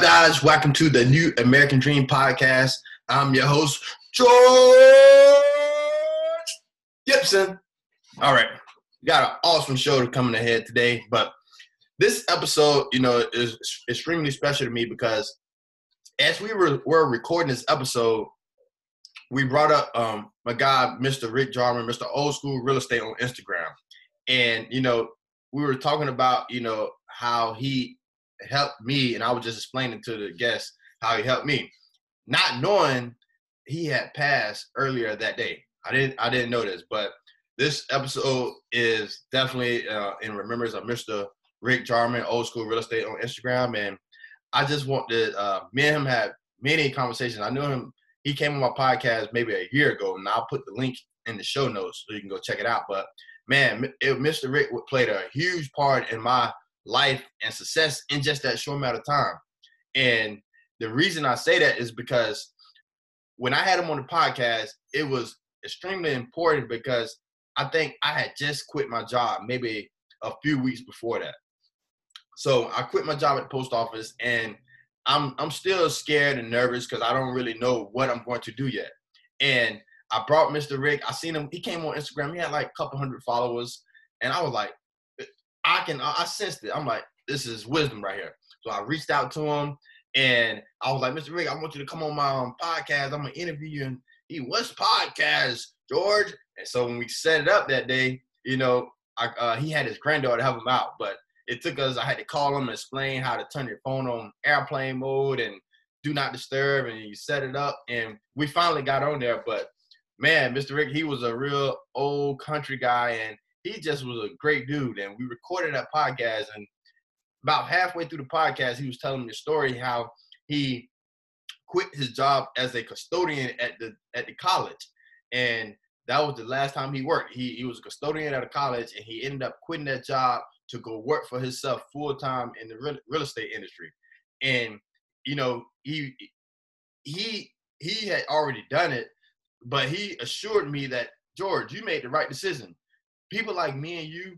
guys? Welcome to the New American Dream Podcast. I'm your host, George Gipson. All right, we got an awesome show to coming ahead today, but this episode, you know, is extremely special to me because as we were, were recording this episode, we brought up um, my guy, Mr. Rick Jarman, Mr. Old School Real Estate on Instagram, and you know, we were talking about you know how he helped me, and I was just explaining to the guests how he helped me, not knowing he had passed earlier that day. I didn't I didn't this, but this episode is definitely uh, in remembrance of Mr. Rick Jarman, Old School Real Estate on Instagram, and I just want to. Uh, me and him had many conversations. I knew him. He came on my podcast maybe a year ago, and I'll put the link in the show notes so you can go check it out. But man, it, Mr. Rick played a huge part in my life and success in just that short amount of time. And the reason I say that is because when I had him on the podcast, it was extremely important because I think I had just quit my job maybe a few weeks before that. So I quit my job at the post office and I'm I'm still scared and nervous because I don't really know what I'm going to do yet. And I brought Mr. Rick. I seen him. He came on Instagram. He had like a couple hundred followers, and I was like, I can I sensed it. I'm like, this is wisdom right here. So I reached out to him and I was like, Mr. Rick, I want you to come on my um, podcast. I'm gonna interview you. And he, what's podcast, George? And so when we set it up that day, you know, I, uh, he had his granddaughter help him out, but it took us. I had to call him and explain how to turn your phone on airplane mode and do not disturb, and you set it up, and we finally got on there. But man, Mr. Rick, he was a real old country guy, and he just was a great dude. And we recorded that podcast, and about halfway through the podcast, he was telling me a story how he quit his job as a custodian at the at the college, and that was the last time he worked. He he was a custodian at a college, and he ended up quitting that job to go work for himself full time in the real, real estate industry. And you know, he he he had already done it, but he assured me that George, you made the right decision people like me and you,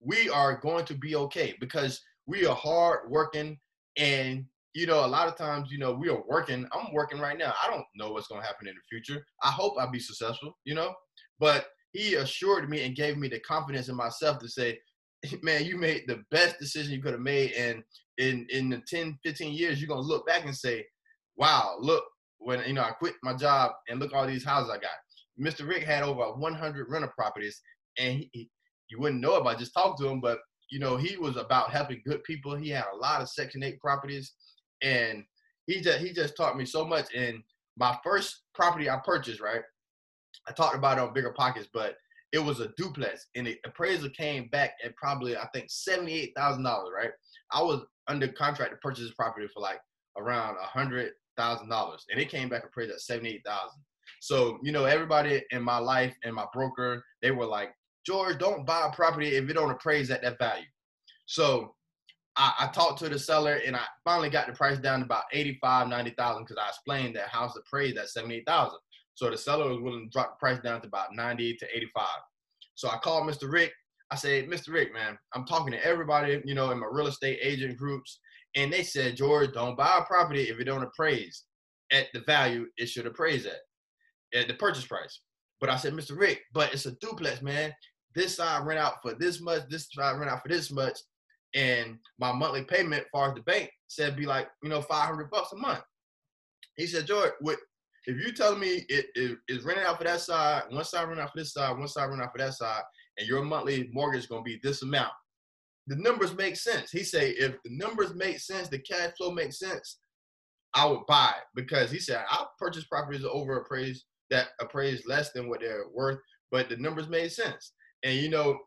we are going to be okay because we are hard working and you know a lot of times you know we are working i'm working right now. I don't know what's going to happen in the future. I hope i'll be successful you know? But he assured me and gave me the confidence in myself to say man you made the best decision you could have made and in in the 10 15 years you're going to look back and say wow look when you know i quit my job and look all these houses i got mr rick had over 100 rental properties and he, he, you wouldn't know it by just talking to him, but you know he was about helping good people. He had a lot of Section Eight properties, and he just he just taught me so much. And my first property I purchased, right? I talked about it on Bigger Pockets, but it was a duplex, and the appraisal came back at probably I think seventy eight thousand dollars, right? I was under contract to purchase this property for like around a hundred thousand dollars, and it came back appraised at seventy eight thousand. So you know, everybody in my life and my broker, they were like, George, don't buy a property if it don't appraise at that value. So I, I, talked to the seller and I finally got the price down to about 85, 90,000 because I explained that house appraised at 78,000. So the seller was willing to drop the price down to about 90 to 85. So I called Mr. Rick. I said, Mr. Rick, man, I'm talking to everybody, you know, in my real estate agent groups. And they said, George, don't buy a property if it don't appraise at the value it should appraise at, at the purchase price. But I said, Mr. Rick, but it's a duplex, man this side rent out for this much, this side rent out for this much, and my monthly payment, far as the bank said, be like you know five hundred bucks a month. He said, George, what if you telling me it is rented out for that side, one side rent out for this side, one side rent out for that side, and your monthly mortgage is gonna be this amount? The numbers make sense. He say if the numbers make sense, the cash flow makes sense, I would buy it because he said I'll purchase properties over appraised that appraised less than what they're worth, but the numbers made sense and you know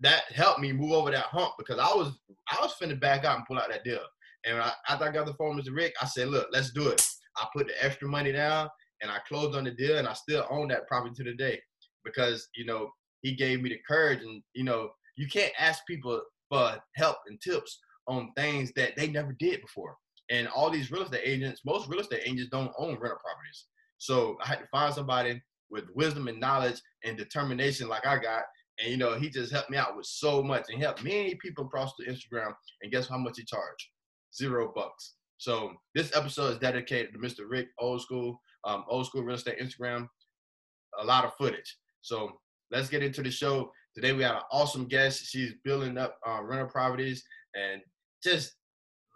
that helped me move over that hump because I was I was finna back out and pull out that deal. And I, after I got the phone with Rick, I said, "Look, let's do it." I put the extra money down and I closed on the deal, and I still own that property to the day because you know he gave me the courage, and you know you can't ask people for help and tips on things that they never did before. And all these real estate agents, most real estate agents don't own rental properties. So I had to find somebody with wisdom and knowledge and determination like I got and you know, he just helped me out with so much and helped many people across the Instagram. And guess how much he charged? Zero bucks. So this episode is dedicated to Mr. Rick Old School, um, Old School Real Estate Instagram. A lot of footage. So let's get into the show. Today we have an awesome guest. She's building up uh, rental properties and just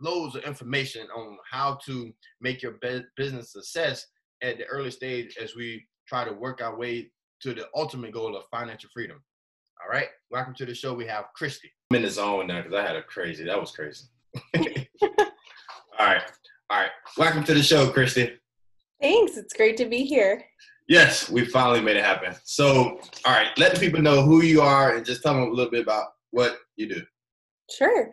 loads of information on how to make your business success at the early stage as we try to work our way to the ultimate goal of financial freedom. All right, welcome to the show. We have Kristy. I'm in the zone now because I had a crazy. That was crazy. all right, all right. Welcome to the show, Kristy. Thanks. It's great to be here. Yes, we finally made it happen. So, all right, let the people know who you are and just tell them a little bit about what you do. Sure.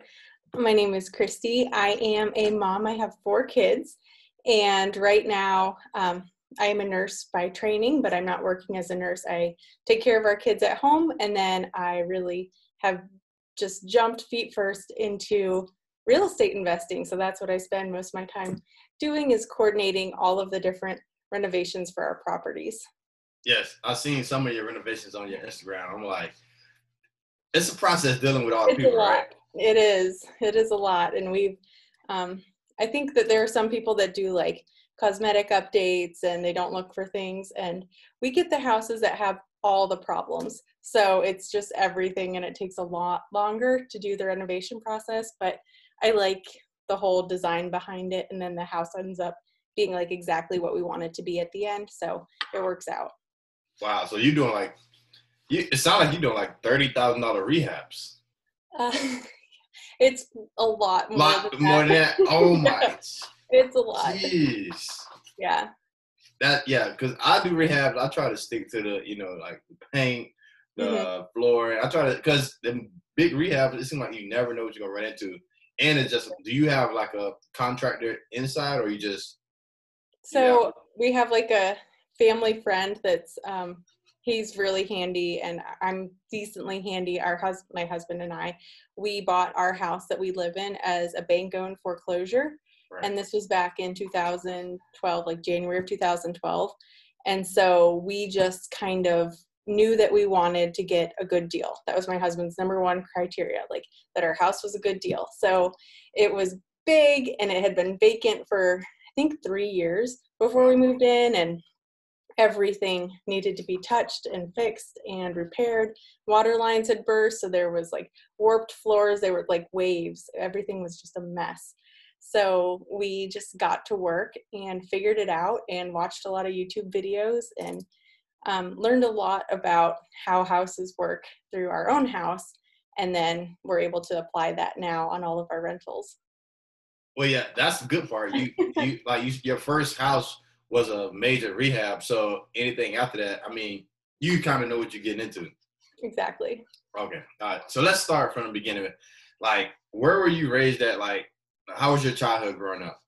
My name is Kristy. I am a mom. I have four kids. And right now, um, I am a nurse by training, but I'm not working as a nurse. I take care of our kids at home, and then I really have just jumped feet first into real estate investing. So that's what I spend most of my time doing is coordinating all of the different renovations for our properties. Yes, I've seen some of your renovations on your Instagram. I'm like, it's a process dealing with all the people, right? It is. It is a lot. And we've, um, I think that there are some people that do like cosmetic updates and they don't look for things. And we get the houses that have all the problems. So it's just everything and it takes a lot longer to do the renovation process. But I like the whole design behind it. And then the house ends up being like exactly what we want it to be at the end. So it works out. Wow. So you're doing like, you, it sounds like you're doing like $30,000 rehabs. Uh, It's a lot more. Lot than more than that. Oh my. it's a lot. Jeez. Yeah. That yeah, because I do rehab. I try to stick to the you know like the paint, the mm-hmm. floor. I try to because the big rehab. It seems like you never know what you're gonna run into. And it just do you have like a contractor inside or you just so we have like a family friend that's um he's really handy and i'm decently handy our husband my husband and i we bought our house that we live in as a bank owned foreclosure right. and this was back in 2012 like january of 2012 and so we just kind of knew that we wanted to get a good deal that was my husband's number one criteria like that our house was a good deal so it was big and it had been vacant for i think three years before we moved in and everything needed to be touched and fixed and repaired. Water lines had burst, so there was like warped floors, they were like waves. Everything was just a mess. So we just got to work and figured it out and watched a lot of YouTube videos and um, learned a lot about how houses work through our own house. And then we're able to apply that now on all of our rentals. Well, yeah, that's the good part. You, you like you, your first house was a major rehab. So anything after that, I mean, you kind of know what you're getting into. Exactly. Okay. All right. So let's start from the beginning. Like, where were you raised at? Like, how was your childhood growing up?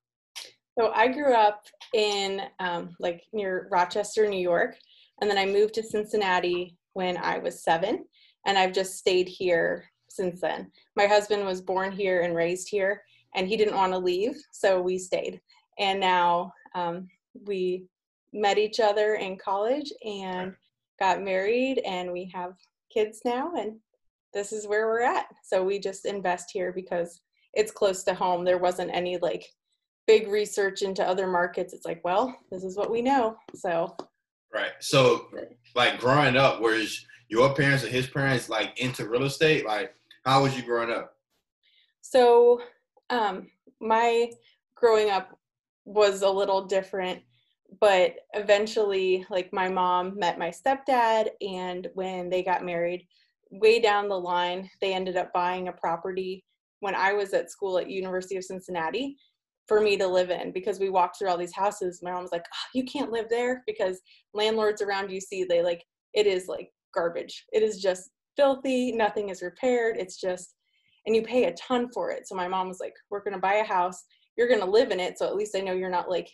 So I grew up in um, like near Rochester, New York, and then I moved to Cincinnati when I was seven, and I've just stayed here since then. My husband was born here and raised here, and he didn't want to leave, so we stayed. And now um, we met each other in college and got married and we have kids now and this is where we're at so we just invest here because it's close to home. There wasn't any like big research into other markets. It's like well this is what we know so. Right. So like growing up was your parents or his parents like into real estate? Like how was you growing up? So um my growing up was a little different but eventually like my mom met my stepdad and when they got married way down the line they ended up buying a property when i was at school at university of cincinnati for me to live in because we walked through all these houses my mom was like oh, you can't live there because landlords around you see they like it is like garbage it is just filthy nothing is repaired it's just and you pay a ton for it so my mom was like we're going to buy a house you're going to live in it so at least i know you're not like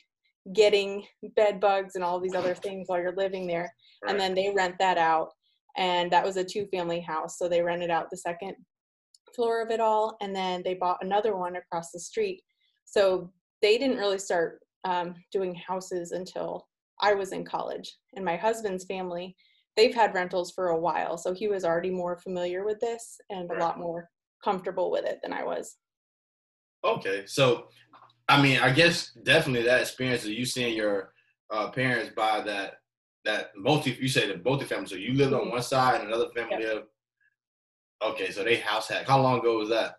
getting bed bugs and all these other things while you're living there. Right. And then they rent that out. And that was a two family house. So they rented out the second floor of it all. And then they bought another one across the street. So they didn't really start um, doing houses until I was in college. And my husband's family, they've had rentals for a while. So he was already more familiar with this and a lot more comfortable with it than I was. Okay. So I mean, I guess definitely that experience of you seeing your uh, parents buy that that multi. You say the multi-family, so you lived on Mhm. one side and another family Yep. lived. Okay, so they house hack. How long ago was that?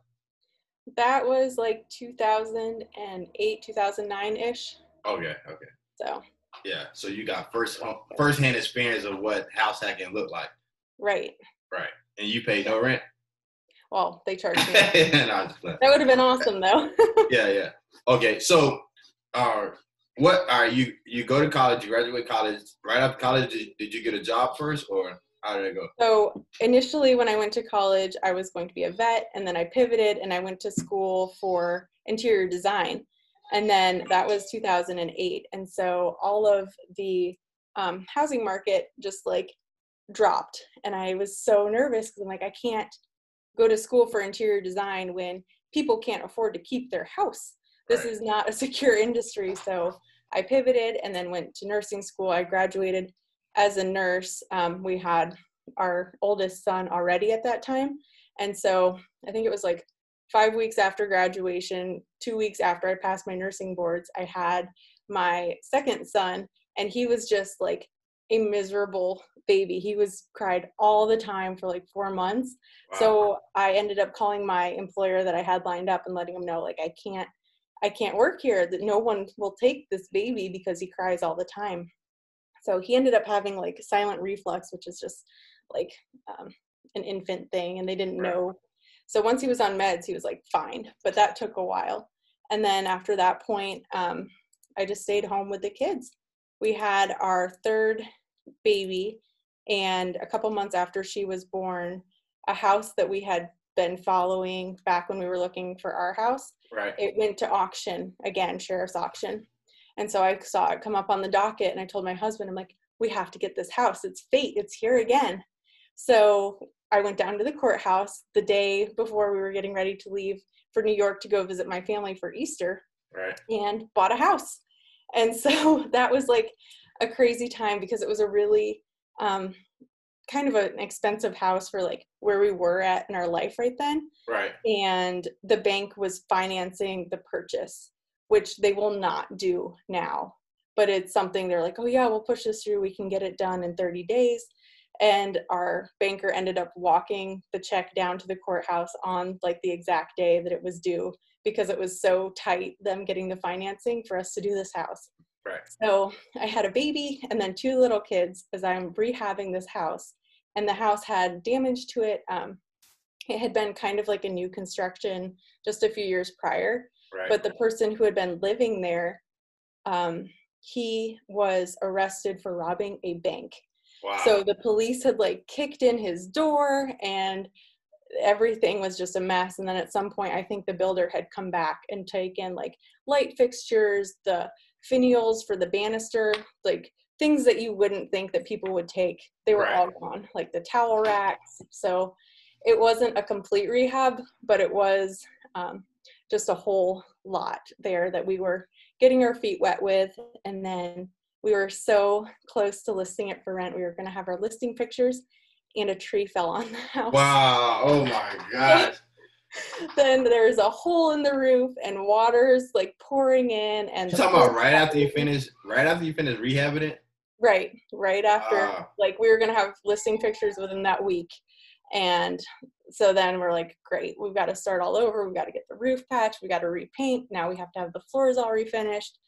That was like 2008, 2009 ish. Okay, okay, So, yeah. So you got first first hand experience of what house hacking looked like, right. right? And you paid no rent. Well, they charged me. no, I'm just playing. that would have been awesome though. yeah, yeah. Okay, so uh, what are you? You go to college, you graduate college. Right after college, did, did you get a job first, or how did it go? so, initially, when I went to college, I was going to be a vet, and then I pivoted and I went to school for interior design. And then that was 2008. And so, all of the um, housing market just like dropped. And I was so nervous because I'm like, I can't go to school for interior design when people can't afford to keep their house. This Right. is not a secure industry. So I pivoted and then went to nursing school. I graduated as a nurse. Um, we had our oldest son already at that time. And so I think it was like five weeks after graduation, two weeks after I passed my nursing boards, I had my second son, and he was just like a miserable baby. He was cried all the time for like four months. Wow. So I ended up calling my employer that I had lined up and letting him know like I can't I can't work here that no one will take this baby because he cries all the time. So he ended up having like silent reflux, which is just like um, an infant thing, and they didn't know. So once he was on meds, he was like fine, but that took a while. And then after that point, um, I just stayed home with the kids. We had our third baby, and a couple months after she was born, a house that we had been following back when we were looking for our house right. it went to auction again sheriff's auction and so i saw it come up on the docket and i told my husband i'm like we have to get this house. It's fate. It's here again. So i went down to the courthouse the day before we were getting ready to leave for new york to go visit my family for easter Right. and bought a house. And so that was like a crazy time because it was a really um, kind of an expensive house for like where we were at in our life right then. Right. and the bank was financing the purchase, which they will not do now. But it's something they're like, oh, yeah, we'll push this through. We can get it done in 30 days. And our banker ended up walking the check down to the courthouse on like the exact day that it was due because it was so tight, them getting the financing for us to do this house. Right. So I had a baby and then two little kids as I'm rehabbing this house. And the house had damage to it. Um, it had been kind of like a new construction just a few years prior Right. but the person who had been living there um, he was arrested for robbing a bank wow. so the police had like kicked in his door and everything was just a mess and then at some point i think the builder had come back and taken like light fixtures the finials for the banister like things that you wouldn't think that people would take they were Right. all gone like the towel racks so it wasn't a complete rehab but it was um, just a whole lot there that we were getting our feet wet with and then we were so close to listing it for rent we were going to have our listing pictures and a tree fell on the house wow. Oh my gosh. then there's a hole in the roof and water's like pouring in and You talking about right after you finish? Right after you finish rehabbing it? right right after Wow. like we were going to have listing pictures within that week and so then we're like great we've got to start all over we've got to get the roof patched We've got to repaint now we have to have the floors all refinished.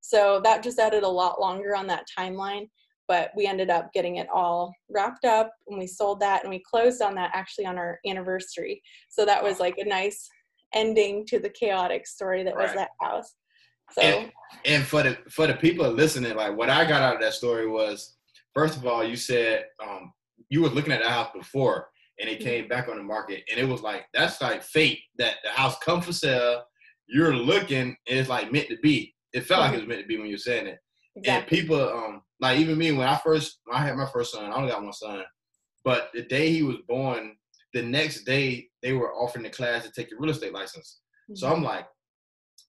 So that just added a lot longer on that timeline but we ended up getting it all wrapped up and we sold that and we closed on that actually on our anniversary. So that was like a nice ending to the chaotic story that was that house. So And, and for the for the people listening, like what I got out of that story was, first of all, you said um, you were looking at the house before, and it came back on the market, and it was like that's like fate that the house come for sale. You're looking, and it's like meant to be. It felt like it was meant to be when you were saying it. And people, um, like even me, when I first, when I had my first son, I only got one son, but the day he was born, the next day they were offering the class to take your real estate license. So I'm like,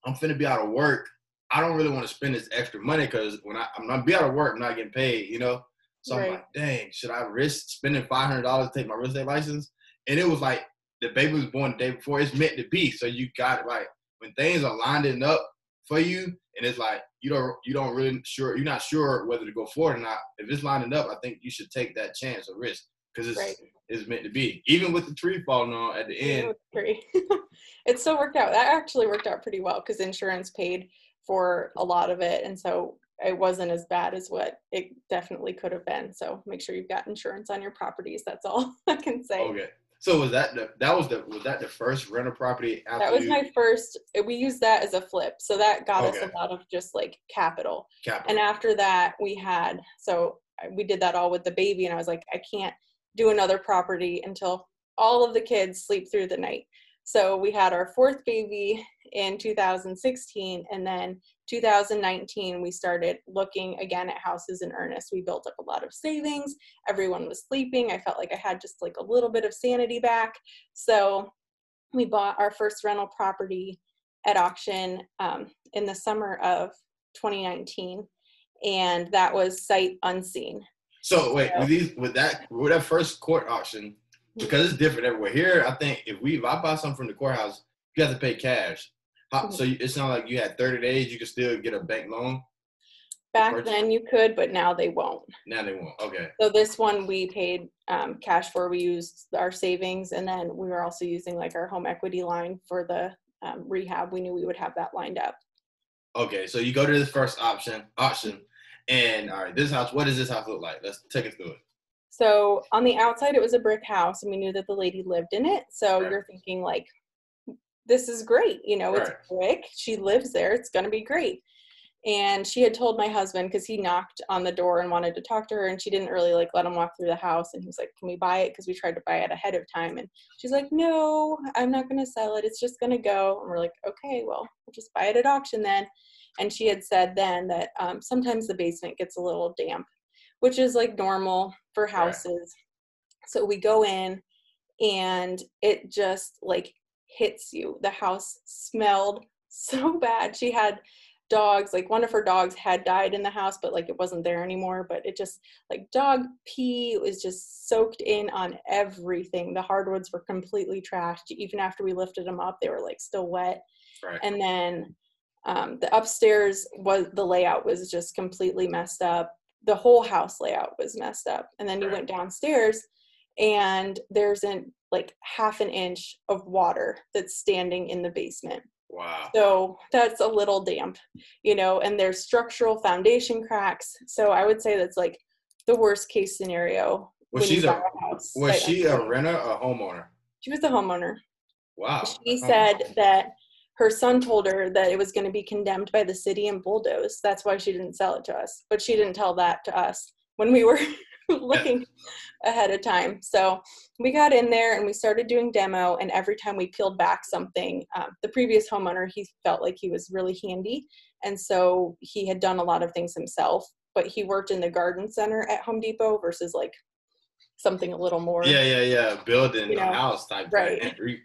I'm finna be out of work. I don't really want to spend this extra money because when I, I'm gonna be out of work, I'm not getting paid, you know. So I'm like, dang, should I risk spending five hundred dollars to take my real estate license? And it was like the baby was born the day before. It's meant to be. So you got it like when things are lining up for you, and it's like you don't you don't really sure you're not sure whether to go forward or not. If it's lining up, I think you should take that chance or risk because it's Right. it's meant to be. Even with the tree falling on at the end, Tree. it still worked out. That actually worked out pretty well because insurance paid for a lot of it, and so it wasn't as bad as what it definitely could have been. So make sure you've got insurance on your properties. That's all I can say. okay. So was that the that was the was that the first rental property after That was you my first. Eh, we used that as a flip, so that got us a lot of just like capital. capital? And after that, we had so we did that all with the baby, and I was like, I can't do another property until all of the kids sleep through the night. So we had our fourth baby in 2016, and then 2019 we started looking again at houses in earnest. We built up a lot of savings. Everyone was sleeping. I felt like I had just like a little bit of sanity back. So we bought our first rental property at auction um, in the summer of 2019 and that was sight unseen So wait, So- with these with that with that first court auction, because it's different everywhere. Here, I think if we if I buy something from the courthouse, you have to pay cash. How. So it's not like you had 30 days, you could still get a bank loan. back then you could but now they won't Now they won't. Okay. so this one we paid um, cash for we used our savings and then we were also using like our home equity line for the um, rehab we knew we would have that lined up Okay. So you go to this first option option, and all right, this house. What does this house look like? Let's take it through it. So on the outside, it was a brick house, and we knew that the lady lived in it. So Right. you're thinking like, this is great. You know, it's Right. brick. She lives there. It's gonna be great. And she had told my husband because he knocked on the door and wanted to talk to her, and she didn't really like let him walk through the house. And he was like, "Can we buy it?" Because we tried to buy it ahead of time, and she's like, "No, I'm not gonna sell it. It's just gonna go." And we're like, "Okay, well, we'll just buy it at auction then." And she had said then that um, sometimes the basement gets a little damp, which is like normal for Right. houses. So we go in and it just like hits you. The house smelled so bad. She had dogs, like one of her dogs had died in the house, but like it wasn't there anymore. But it just like dog pee was just soaked in on everything. The hardwoods were completely trashed. Even after we lifted them up, they were like still wet Right. and then um, the upstairs was the layout was just completely messed up the whole house layout was messed up and then you Right. went downstairs and there's an like half an inch of water that's standing in the basement wow. so that's a little damp you know and there's structural foundation cracks so i would say that's like the worst case scenario Was she a house was sight she a renter or a homeowner? she was a homeowner Wow. she said that her son told her that it was going to be condemned by the city and bulldozed. That's why she didn't sell it to us. But she didn't tell that to us when we were looking ahead of time. So we got in there and we started doing demo. And every time we peeled back something, um, the previous homeowner, he felt like he was really handy. And so he had done a lot of things himself, but he worked in the garden center at Home Depot versus like something a little more. Yeah, yeah, yeah. Building You a house type right. thing.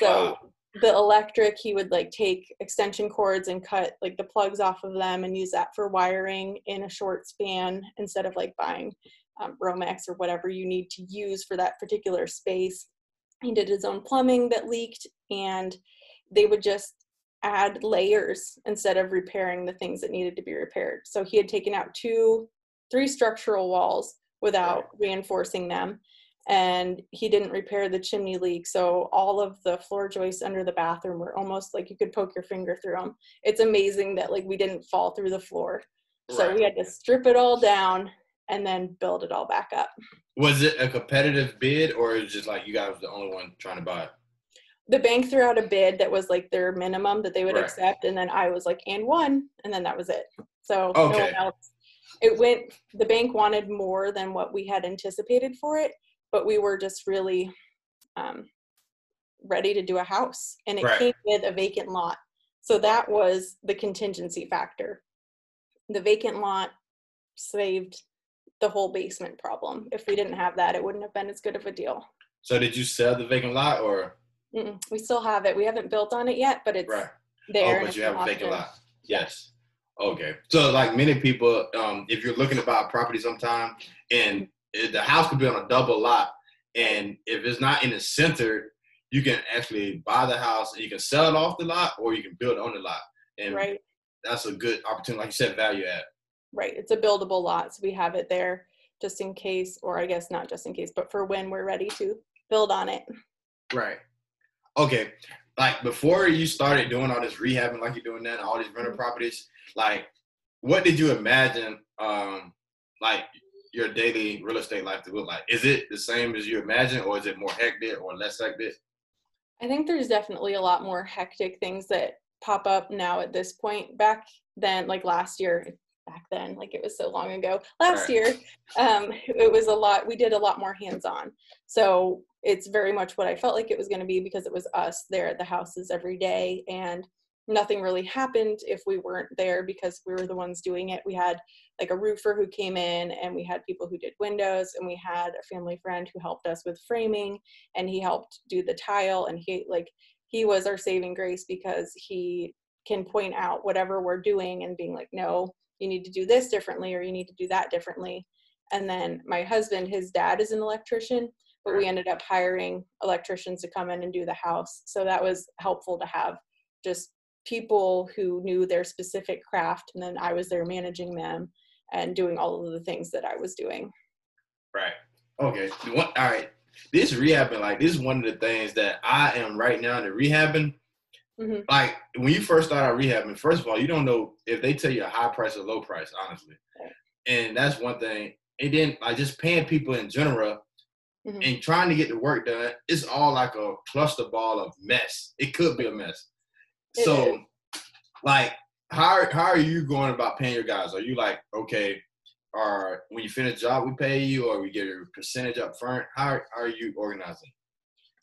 So Wow. the electric, he would like take extension cords and cut like the plugs off of them and use that for wiring in a short span instead of like buying um, Romex or whatever you need to use for that particular space. He did his own plumbing that leaked and they would just add layers instead of repairing the things that needed to be repaired. So he had taken out two, three structural walls without reinforcing them and he didn't repair the chimney leak so all of the floor joists under the bathroom were almost like you could poke your finger through them it's amazing that like we didn't fall through the floor so Right. we had to strip it all down and then build it all back up Was it a competitive bid or is it just like you guys were the only one trying to buy it? the bank threw out a bid that was like their minimum that they would Right. accept and then i was like and one and then that was it so Okay. no one else it went the bank wanted more than what we had anticipated for it but we were just really um, ready to do a house and it Right. came with a vacant lot so that was the contingency factor the vacant lot saved the whole basement problem if we didn't have that it wouldn't have been as good of a deal So did you sell the vacant lot or Mm-mm. we still have it we haven't built on it yet but it's right? there oh, but you have a vacant lot. Yes. Okay. So like many people, um, if you're looking to buy a property sometime and the house could be on a double lot, and if it's not in the center, you can actually buy the house and you can sell it off the lot or you can build on the lot. And right that's a good opportunity, like you said, value add. Right. It's a buildable lot, so we have it there just in case, or I guess not just in case, but for when we're ready to build on it. Right. Okay. Like before you started doing all this rehabbing, like you're doing that, all these rental properties, like what did you imagine um like your daily real estate life to look like? Is it the same as you imagine or is it more hectic or less hectic? I think there's definitely a lot more hectic things that pop up now at this point. Back then, like last year, back then, like it was so long ago, last right. year, um, it was a lot, we did a lot more hands on. So it's very much what I felt like it was going to be because it was us there at the houses every day. And nothing really happened if we weren't there because we were the ones doing it. We had like a roofer who came in and we had people who did windows and we had a family friend who helped us with framing and he helped do the tile and he like he was our saving grace because he can point out whatever we're doing and being like no you need to do this differently or you need to do that differently. And then my husband his dad is an electrician but we ended up hiring electricians to come in and do the house. So that was helpful to have just people who knew their specific craft and then i was there managing them and doing all of the things that i was doing. Right. Okay all right. This rehabbing like this is one of the things that i am right now in rehabbing mm-hmm. like when you first start out rehabbing first of all you don't know if they tell you a high price or low price honestly and that's one thing and then like just paying people in general mm-hmm. and trying to get the work done it's all like a cluster ball of mess it could be a mess so, like, how how are you going about paying your guys? Are you like, okay, or when you finish a job, we pay you, or we get a percentage up front? How are you organizing?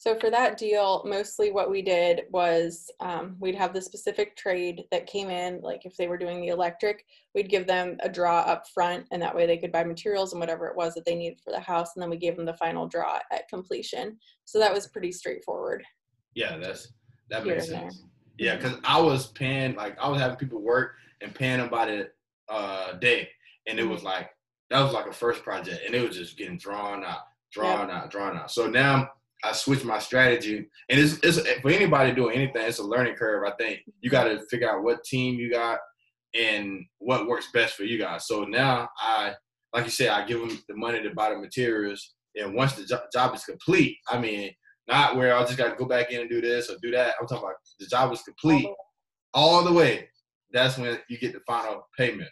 So for that deal, mostly what we did was um, we'd have the specific trade that came in, like if they were doing the electric, we'd give them a draw up front, and that way they could buy materials and whatever it was that they needed for the house, and then we gave them the final draw at completion. So that was pretty straightforward. Yeah, that's that makes sense. There. Yeah, because I was paying like I was having people work and paying them by the uh, day, and it was mm-hmm. like that was like a first project, and it was just getting drawn out, drawn out, drawn out. So now I switched my strategy, and it's, it's for anybody doing anything, it's a learning curve. I think you got to figure out what team you got and what works best for you guys. So now I, like you said, I give them the money to buy the materials, and once the jo- job is complete, I mean, not where I just got to go back in and do this or do that. I'm talking about the job is complete all the way. That's when you get the final payment.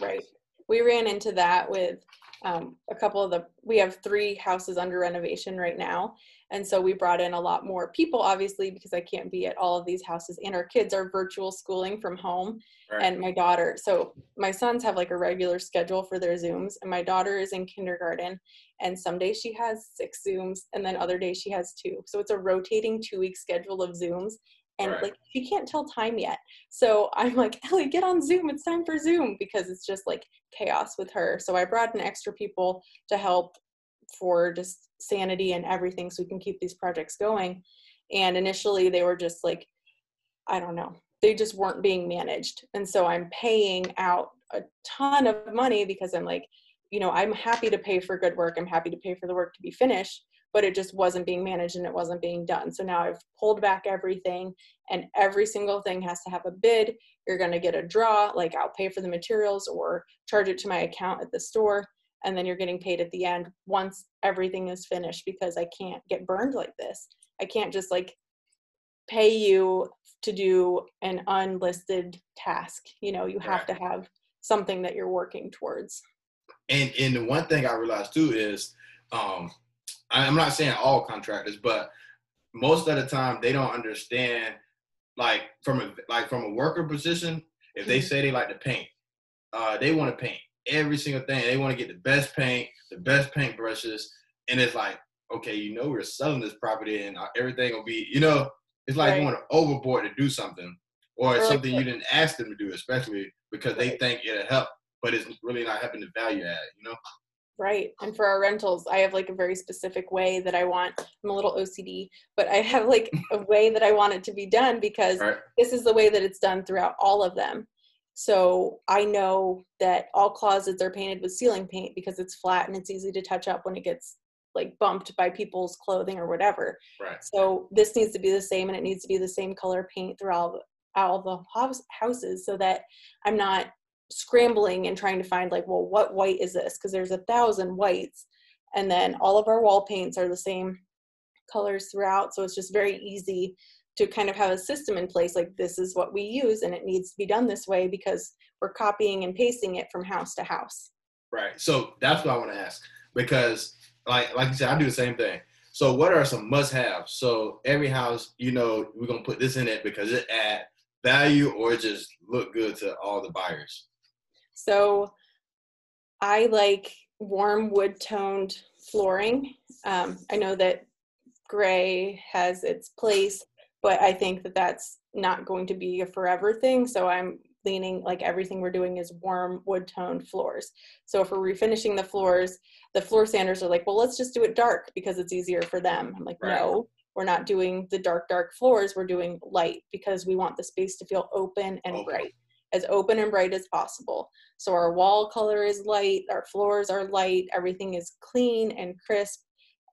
Right. We ran into that with um, a couple of the, we have three houses under renovation right now. And so we brought in a lot more people, obviously, because I can't be at all of these houses. And our kids are virtual schooling from home. Right. And my daughter, so my sons have like a regular schedule for their Zooms, and my daughter is in kindergarten. And some days she has six Zooms, and then other days she has two. So it's a rotating two week schedule of Zooms. And right. like she can't tell time yet. So I'm like, Ellie, get on Zoom. It's time for Zoom because it's just like chaos with her. So I brought in extra people to help for just sanity and everything so we can keep these projects going. And initially they were just like, I don't know, they just weren't being managed. And so I'm paying out a ton of money because I'm like, you know, I'm happy to pay for good work. I'm happy to pay for the work to be finished, but it just wasn't being managed and it wasn't being done. So now I've pulled back everything and every single thing has to have a bid. You're going to get a draw, like I'll pay for the materials or charge it to my account at the store and then you're getting paid at the end once everything is finished because I can't get burned like this. I can't just like pay you to do an unlisted task. You know, you have right. to have something that you're working towards. And and the one thing I realized too is um I'm not saying all contractors, but most of the time they don't understand like from a like from a worker position, if they mm-hmm. say they like to paint, uh, they want to paint every single thing. They want to get the best paint, the best paint brushes, and it's like, okay, you know, we're selling this property, and uh, everything will be, you know, it's like right. going overboard to do something, or it's something you didn't ask them to do, especially because they think it'll help, but it's really not helping the value add, you know. Right. And for our rentals, I have like a very specific way that I want. I'm a little OCD, but I have like a way that I want it to be done because right. this is the way that it's done throughout all of them. So I know that all closets are painted with ceiling paint because it's flat and it's easy to touch up when it gets like bumped by people's clothing or whatever. Right. So this needs to be the same and it needs to be the same color paint throughout all the house, houses so that I'm not scrambling and trying to find like, well, what white is this? Because there's a thousand whites. And then all of our wall paints are the same colors throughout. So it's just very easy to kind of have a system in place like this is what we use and it needs to be done this way because we're copying and pasting it from house to house. Right. So that's what I want to ask because like like you said, I do the same thing. So what are some must-haves? So every house, you know, we're gonna put this in it because it add value or just look good to all the buyers. So I like warm wood toned flooring. Um, I know that gray has its place, but I think that that's not going to be a forever thing. So I'm leaning like everything we're doing is warm wood toned floors. So if we're refinishing the floors, the floor sanders are like, well, let's just do it dark because it's easier for them. I'm like, right. no, we're not doing the dark, dark floors. We're doing light because we want the space to feel open and bright, as open and bright as possible. So our wall color is light, our floors are light, everything is clean and crisp.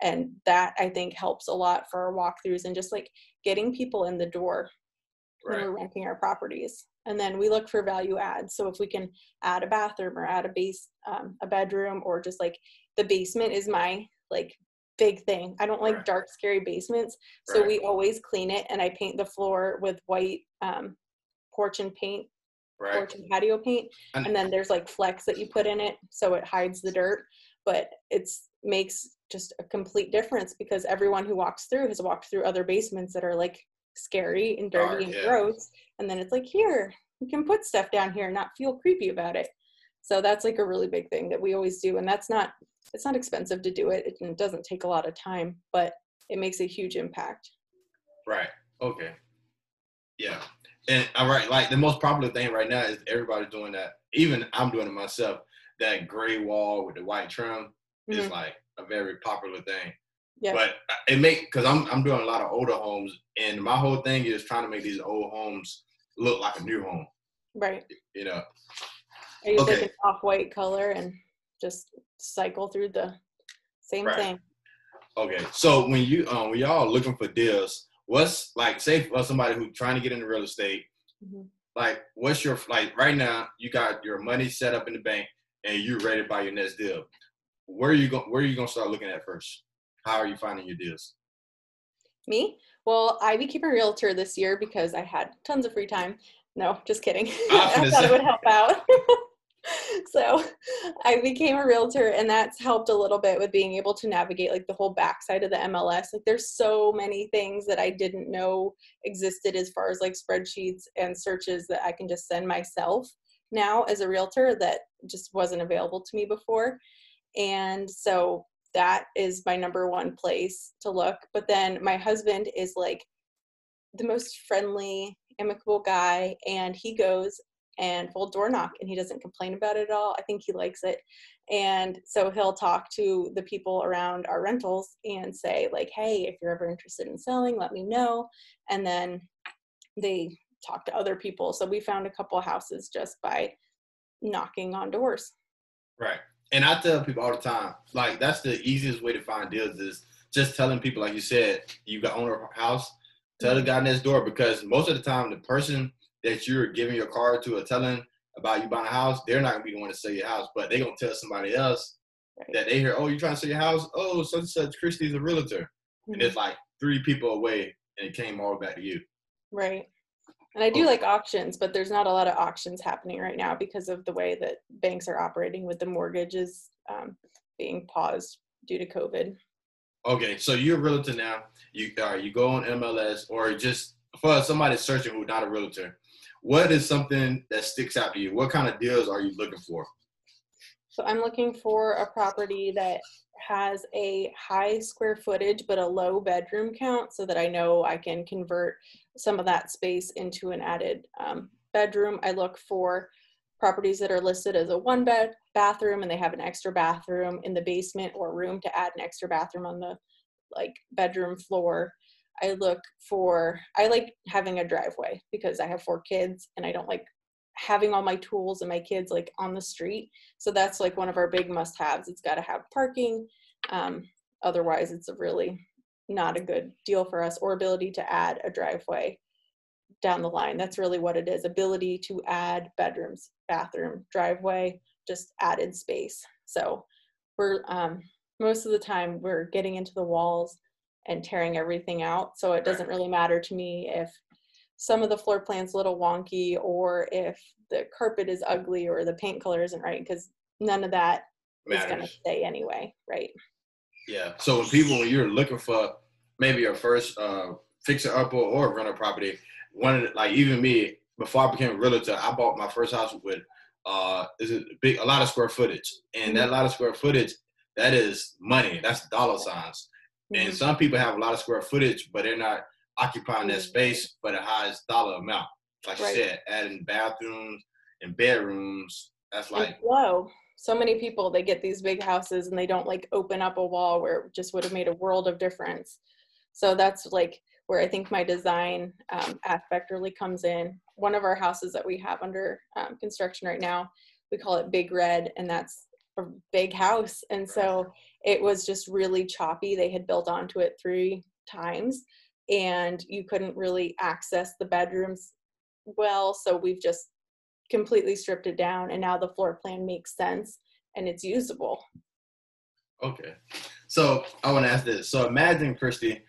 And that I think helps a lot for our walkthroughs and just like getting people in the door right. when we're renting our properties and then we look for value adds so if we can add a bathroom or add a base um, a bedroom or just like the basement is my like big thing i don't like right. dark scary basements so right. we always clean it and i paint the floor with white um, porch and paint right. porch and patio paint and, and then there's like flecks that you put in it so it hides the dirt but it's makes just a complete difference because everyone who walks through has walked through other basements that are like scary and dirty Dark, and yeah. gross and then it's like here you can put stuff down here and not feel creepy about it. So that's like a really big thing that we always do and that's not it's not expensive to do it it doesn't take a lot of time but it makes a huge impact. Right. Okay. Yeah and all right like the most popular thing right now is everybody doing that even i'm doing it myself that gray wall with the white trim mm-hmm. is like a very popular thing yeah. But it make because I'm I'm doing a lot of older homes, and my whole thing is trying to make these old homes look like a new home. Right. You know. I use okay. like an off-white color and just cycle through the same right. thing. Okay, so when you um when y'all looking for deals, what's like say for somebody who's trying to get into real estate, mm-hmm. like what's your like right now you got your money set up in the bank and you're ready to buy your next deal. Where are you going? Where are you gonna start looking at first? How are you finding your deals? Me? Well, I became a realtor this year because I had tons of free time. No, just kidding. I thought it would help out. so I became a realtor and that's helped a little bit with being able to navigate like the whole backside of the MLS. Like there's so many things that I didn't know existed as far as like spreadsheets and searches that I can just send myself now as a realtor that just wasn't available to me before. And so that is my number one place to look. But then my husband is like the most friendly, amicable guy, and he goes and will door knock and he doesn't complain about it at all. I think he likes it. And so he'll talk to the people around our rentals and say, like, hey, if you're ever interested in selling, let me know. And then they talk to other people. So we found a couple houses just by knocking on doors. Right and I tell people all the time, like that's the easiest way to find deals is just telling people, like you said, you got owner a house, tell the mm-hmm. guy next door because most of the time the person that you're giving your card to or telling about you buying a house, they're not gonna be the one to sell your house, but they're gonna tell somebody else right. that they hear, oh, you're trying to sell your house? Oh, such and such Kristy's a realtor. Mm-hmm. And it's like three people away and it came all back to you. Right. And I do like auctions, but there's not a lot of auctions happening right now because of the way that banks are operating with the mortgages um, being paused due to COVID. Okay, so you're a realtor now. You uh, you go on MLS or just for somebody searching who's not a realtor. What is something that sticks out to you? What kind of deals are you looking for? So I'm looking for a property that has a high square footage but a low bedroom count so that I know I can convert some of that space into an added um, bedroom. I look for properties that are listed as a one bed bathroom and they have an extra bathroom in the basement or room to add an extra bathroom on the like bedroom floor. I look for I like having a driveway because I have four kids and I don't like having all my tools and my kids like on the street. So that's like one of our big must haves. It's got to have parking. Um, otherwise, it's a really not a good deal for us or ability to add a driveway down the line. That's really what it is ability to add bedrooms, bathroom, driveway, just added space. So we're um, most of the time we're getting into the walls and tearing everything out. So it doesn't really matter to me if some of the floor plan's a little wonky or if the carpet is ugly or the paint color isn't right because none of that Matters. is going to stay anyway, right? Yeah. So when people, when you're looking for maybe your first uh, fixer upper or rental property, one of the, like even me before I became a realtor, I bought my first house with uh is a big a lot of square footage, and that mm-hmm. lot of square footage that is money. That's dollar signs. Mm-hmm. And some people have a lot of square footage, but they're not occupying that space for the highest dollar amount. Like right. you said, adding bathrooms and bedrooms. That's like whoa. So many people they get these big houses and they don't like open up a wall where it just would have made a world of difference. So that's like where I think my design um, aspect really comes in. One of our houses that we have under um, construction right now, we call it Big Red, and that's a big house. And so it was just really choppy. They had built onto it three times, and you couldn't really access the bedrooms well. So we've just completely stripped it down, and now the floor plan makes sense and it's usable. Okay. So I want to ask this. So imagine, Kristy,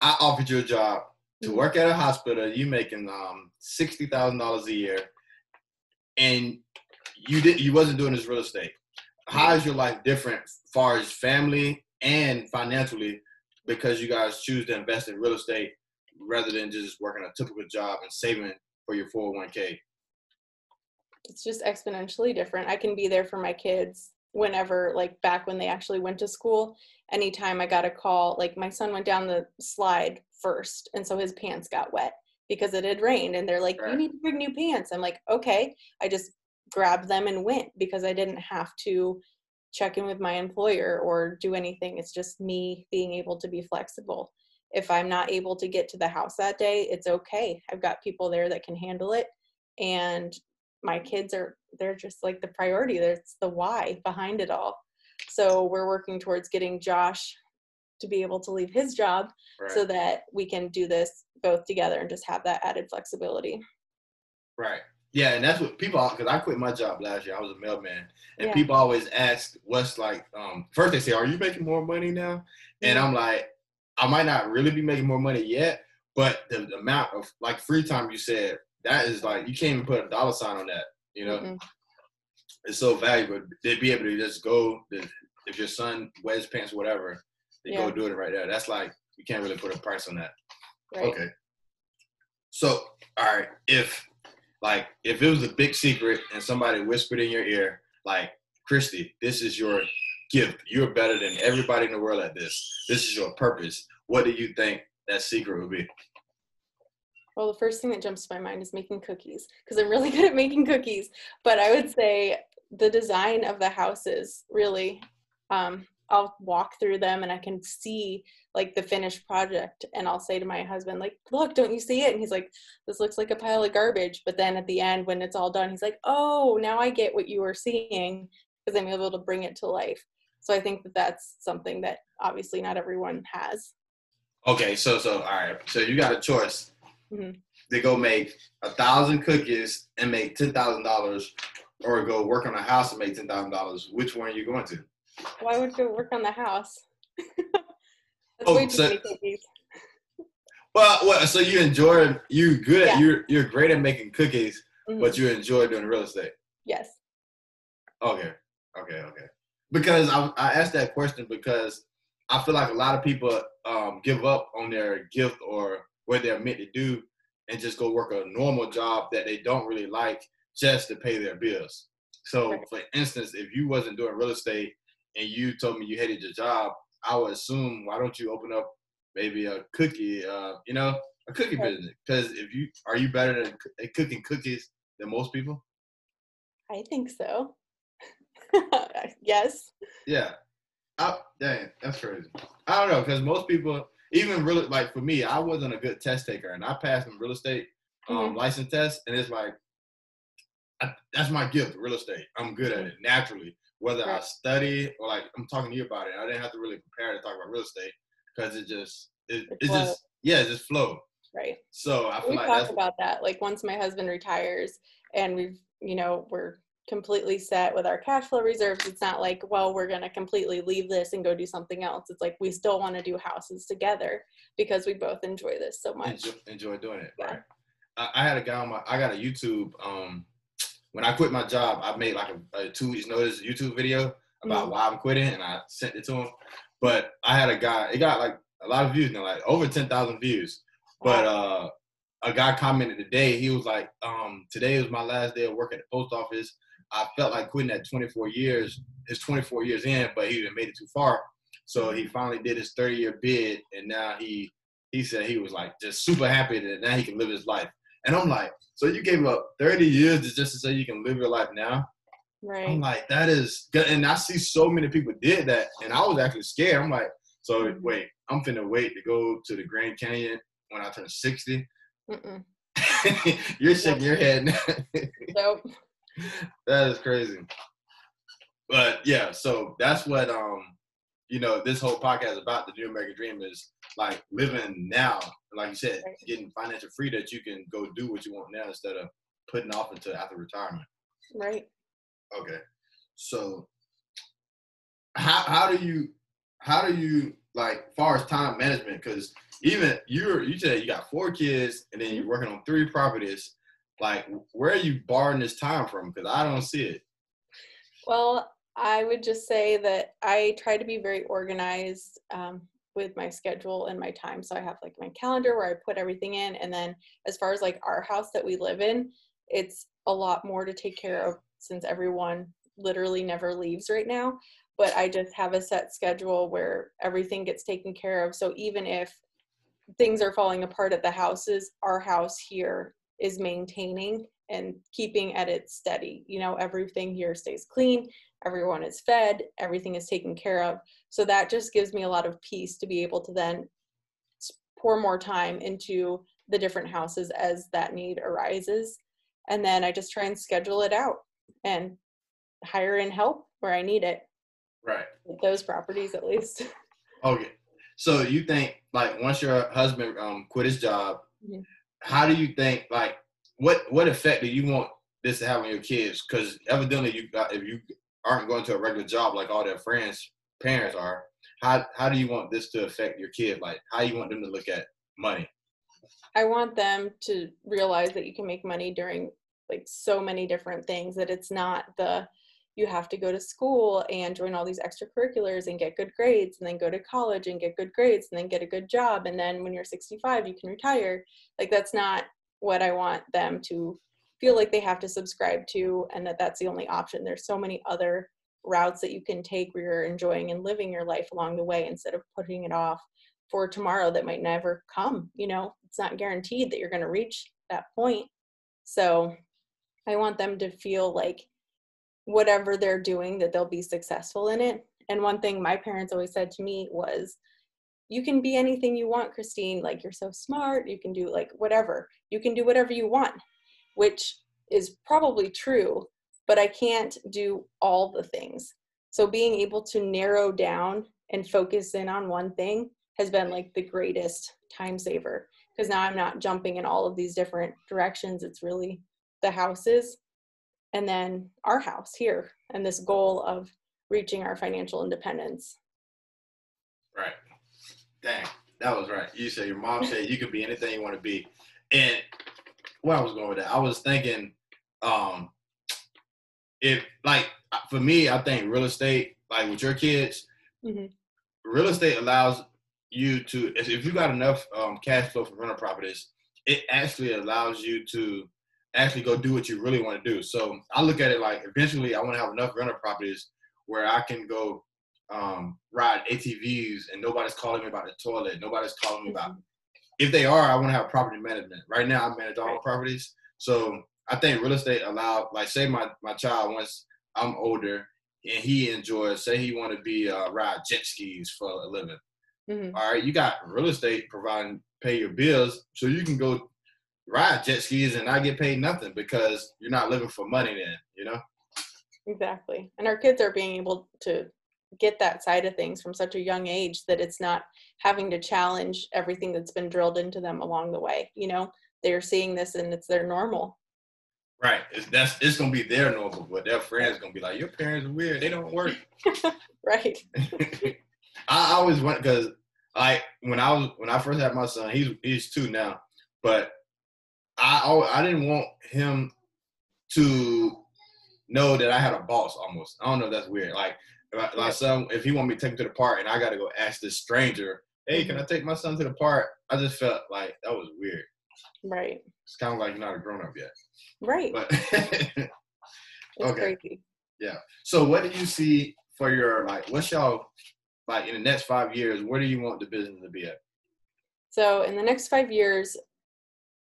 I offered you a job to work at a hospital. You making um sixty thousand dollars a year, and you did you wasn't doing this real estate. How is your life different, as far as family and financially, because you guys choose to invest in real estate rather than just working a typical job and saving for your 401k? It's just exponentially different. I can be there for my kids whenever, like back when they actually went to school, anytime I got a call, like my son went down the slide first, and so his pants got wet because it had rained. And they're like, right. You need to bring new pants. I'm like, Okay. I just grabbed them and went because I didn't have to check in with my employer or do anything. It's just me being able to be flexible. If I'm not able to get to the house that day, it's okay. I've got people there that can handle it. And my kids are, they're just like the priority. That's the why behind it all. So we're working towards getting Josh to be able to leave his job right. so that we can do this both together and just have that added flexibility. Right. Yeah, and that's what people because I quit my job last year. I was a mailman, and yeah. people always ask, "What's like?" Um, first they say, "Are you making more money now?" And I'm like, I might not really be making more money yet, but the, the amount of like free time you said that is like you can't even put a dollar sign on that. You know, mm-hmm it's so valuable. They'd be able to just go if your son wears pants, whatever, they yeah. go do it right there. That's like you can't really put a price on that. Right. Okay. So, all right, if like if it was a big secret and somebody whispered in your ear, like Kristy, this is your gift. You're better than everybody in the world at this. This is your purpose. What do you think that secret would be? Well, the first thing that jumps to my mind is making cookies because I'm really good at making cookies. But I would say the design of the houses really um, I'll walk through them and I can see like the finished project and I'll say to my husband like look don't you see it? And he's like this looks like a pile of garbage. But then at the end when it's all done he's like oh now I get what you were seeing because I'm able to bring it to life. So I think that that's something that obviously not everyone has. Okay so so all right. So you got a choice. Mm-hmm. to go make a thousand cookies and make ten thousand dollars or go work on a house and make ten thousand dollars, which one are you going to? Why would you work on the house? That's oh, way too so, many cookies. Well, well, so you enjoy you good yeah. you're you're great at making cookies, mm-hmm. but you enjoy doing real estate. Yes. Okay. Okay. Okay. Because I I asked that question because I feel like a lot of people um, give up on their gift or what they're meant to do and just go work a normal job that they don't really like just to pay their bills. So, right. for instance, if you wasn't doing real estate and you told me you hated your job, I would assume why don't you open up maybe a cookie, uh, you know, a cookie right. business? Because if you are you better than at cooking cookies than most people? I think so. yes. Yeah. I, dang, that's crazy. I don't know because most people, even really like for me, I wasn't a good test taker, and I passed some real estate um, mm-hmm. license test, and it's like I, that's my gift, real estate. I'm good at it naturally. Whether right. I study or like I'm talking to you about it, I didn't have to really prepare to talk about real estate because it just it, it just yeah, it just flow. Right. So I feel We like talk about that. Like once my husband retires and we've, you know, we're completely set with our cash flow reserves, it's not like, well, we're going to completely leave this and go do something else. It's like we still want to do houses together because we both enjoy this so much. enjoy, enjoy doing it. Yeah. Right. I, I had a guy on my. I got a YouTube. Um, when I quit my job, I made like a, a two weeks notice YouTube video about Mhm. why I'm quitting, and I sent it to him. But I had a guy. It got like a lot of views now, like over ten thousand views. But uh, a guy commented today. He was like, um, "Today was my last day of work at the post office. I felt like quitting at 24 years. His 24 years in, but he didn't made it too far. So he finally did his 30 year bid, and now he he said he was like just super happy that now he can live his life. And I'm like, so you gave up 30 years just to say you can live your life now? right. I'm like, that is good. And I see so many people did that, and I was actually scared. I'm like, so wait, I'm finna wait to go to the Grand Canyon when I turn 60. You're shaking your head. Nope. that is crazy. But yeah, so that's what um you know this whole podcast about the new American dream is like living now, like you said, getting financial free that you can go do what you want now instead of putting off until after retirement. Right. Okay, so how how do you how do you like far as time management? Because even you're you said you got four kids and then you're mm-hmm. working on three properties. Like, where are you borrowing this time from? Because I don't see it. Well, I would just say that I try to be very organized um, with my schedule and my time. So I have like my calendar where I put everything in. And then as far as like our house that we live in, it's a lot more to take care of since everyone literally never leaves right now. But I just have a set schedule where everything gets taken care of. So even if things are falling apart at the houses, our house here is maintaining and keeping at it steady. You know, everything here stays clean, everyone is fed, everything is taken care of. So that just gives me a lot of peace to be able to then pour more time into the different houses as that need arises. And then I just try and schedule it out and hire in help where I need it, Right. with those properties at least. Okay. So you think like once your husband um quit his job, Mhm. How do you think like what what effect do you want this to have on your kids? Because evidently you got if you aren't going to a regular job like all their friends parents are, how how do you want this to affect your kid? Like how you want them to look at money? I want them to realize that you can make money during like so many different things that it's not the you have to go to school and join all these extracurriculars and get good grades and then go to college and get good grades and then get a good job. And then when you're 65 you can retire. Like that's not what I want them to feel like they have to subscribe to and that that's the only option. There's so many other routes that you can take where you're enjoying and living your life along the way instead of putting it off for tomorrow that might never come you know? It's not guaranteed that you're going to reach that point. So i want them to feel like whatever they're doing that they'll be successful in it. And one thing my parents always said to me was you can be anything you want christine. Like you're so smart. You can do like whatever. You can do whatever you want which is probably true but i can't do all the things. So being able to narrow down and focus in on one thing has been like the greatest time saver. Because now I'm not jumping in all of these different directions. It's really the houses and then our house here and this goal of reaching our financial independence. Right. Dang, that was right. You said your mom said you could be anything you want to be. And where I was going with that, I was thinking, um, if like for me, I think real estate, like with your kids, Mhm. real estate allows you to if if you got enough um, cash flow from rental properties, it actually allows you to actually go do what you really want to do. So I look at it like eventually I want to have enough rental properties where I can go um, ride ATVs and nobody's calling me about the toilet. Nobody's calling me about. If they are, I want to have property management. Right now, I manage all Right. properties. So I think real estate allow, like, say my my child once I'm older and he enjoys, say he want to be uh, ride jet skis for a living. Mhm. All right, you got real estate providing pay your bills, so you can go ride jet skis and not get paid nothing because you're not living for money. Then you know. Exactly. And our kids are being able to get that side of things from such a young age that it's not having to challenge everything that's been drilled into them along the way you know they're seeing this and it's their normal Right. It's that's it's gonna be their normal, but their friends gonna be like, Your parents are weird, they don't work. right I always went because like when I was when I first had my son, he's he's two now, but I I didn't want him to know that I had a boss almost. I don't know if that's weird. Like if I- my son, if he want me to take him to the park and I got to go ask this stranger, hey, can I take my son to the park? I just felt like that was weird. right It's kind of like you're not a grown up yet. right But it's okay. crazy Yeah. so what do you see for your like? What's y'all like in the next five years? Where do you want the business to be at? So in the next five years,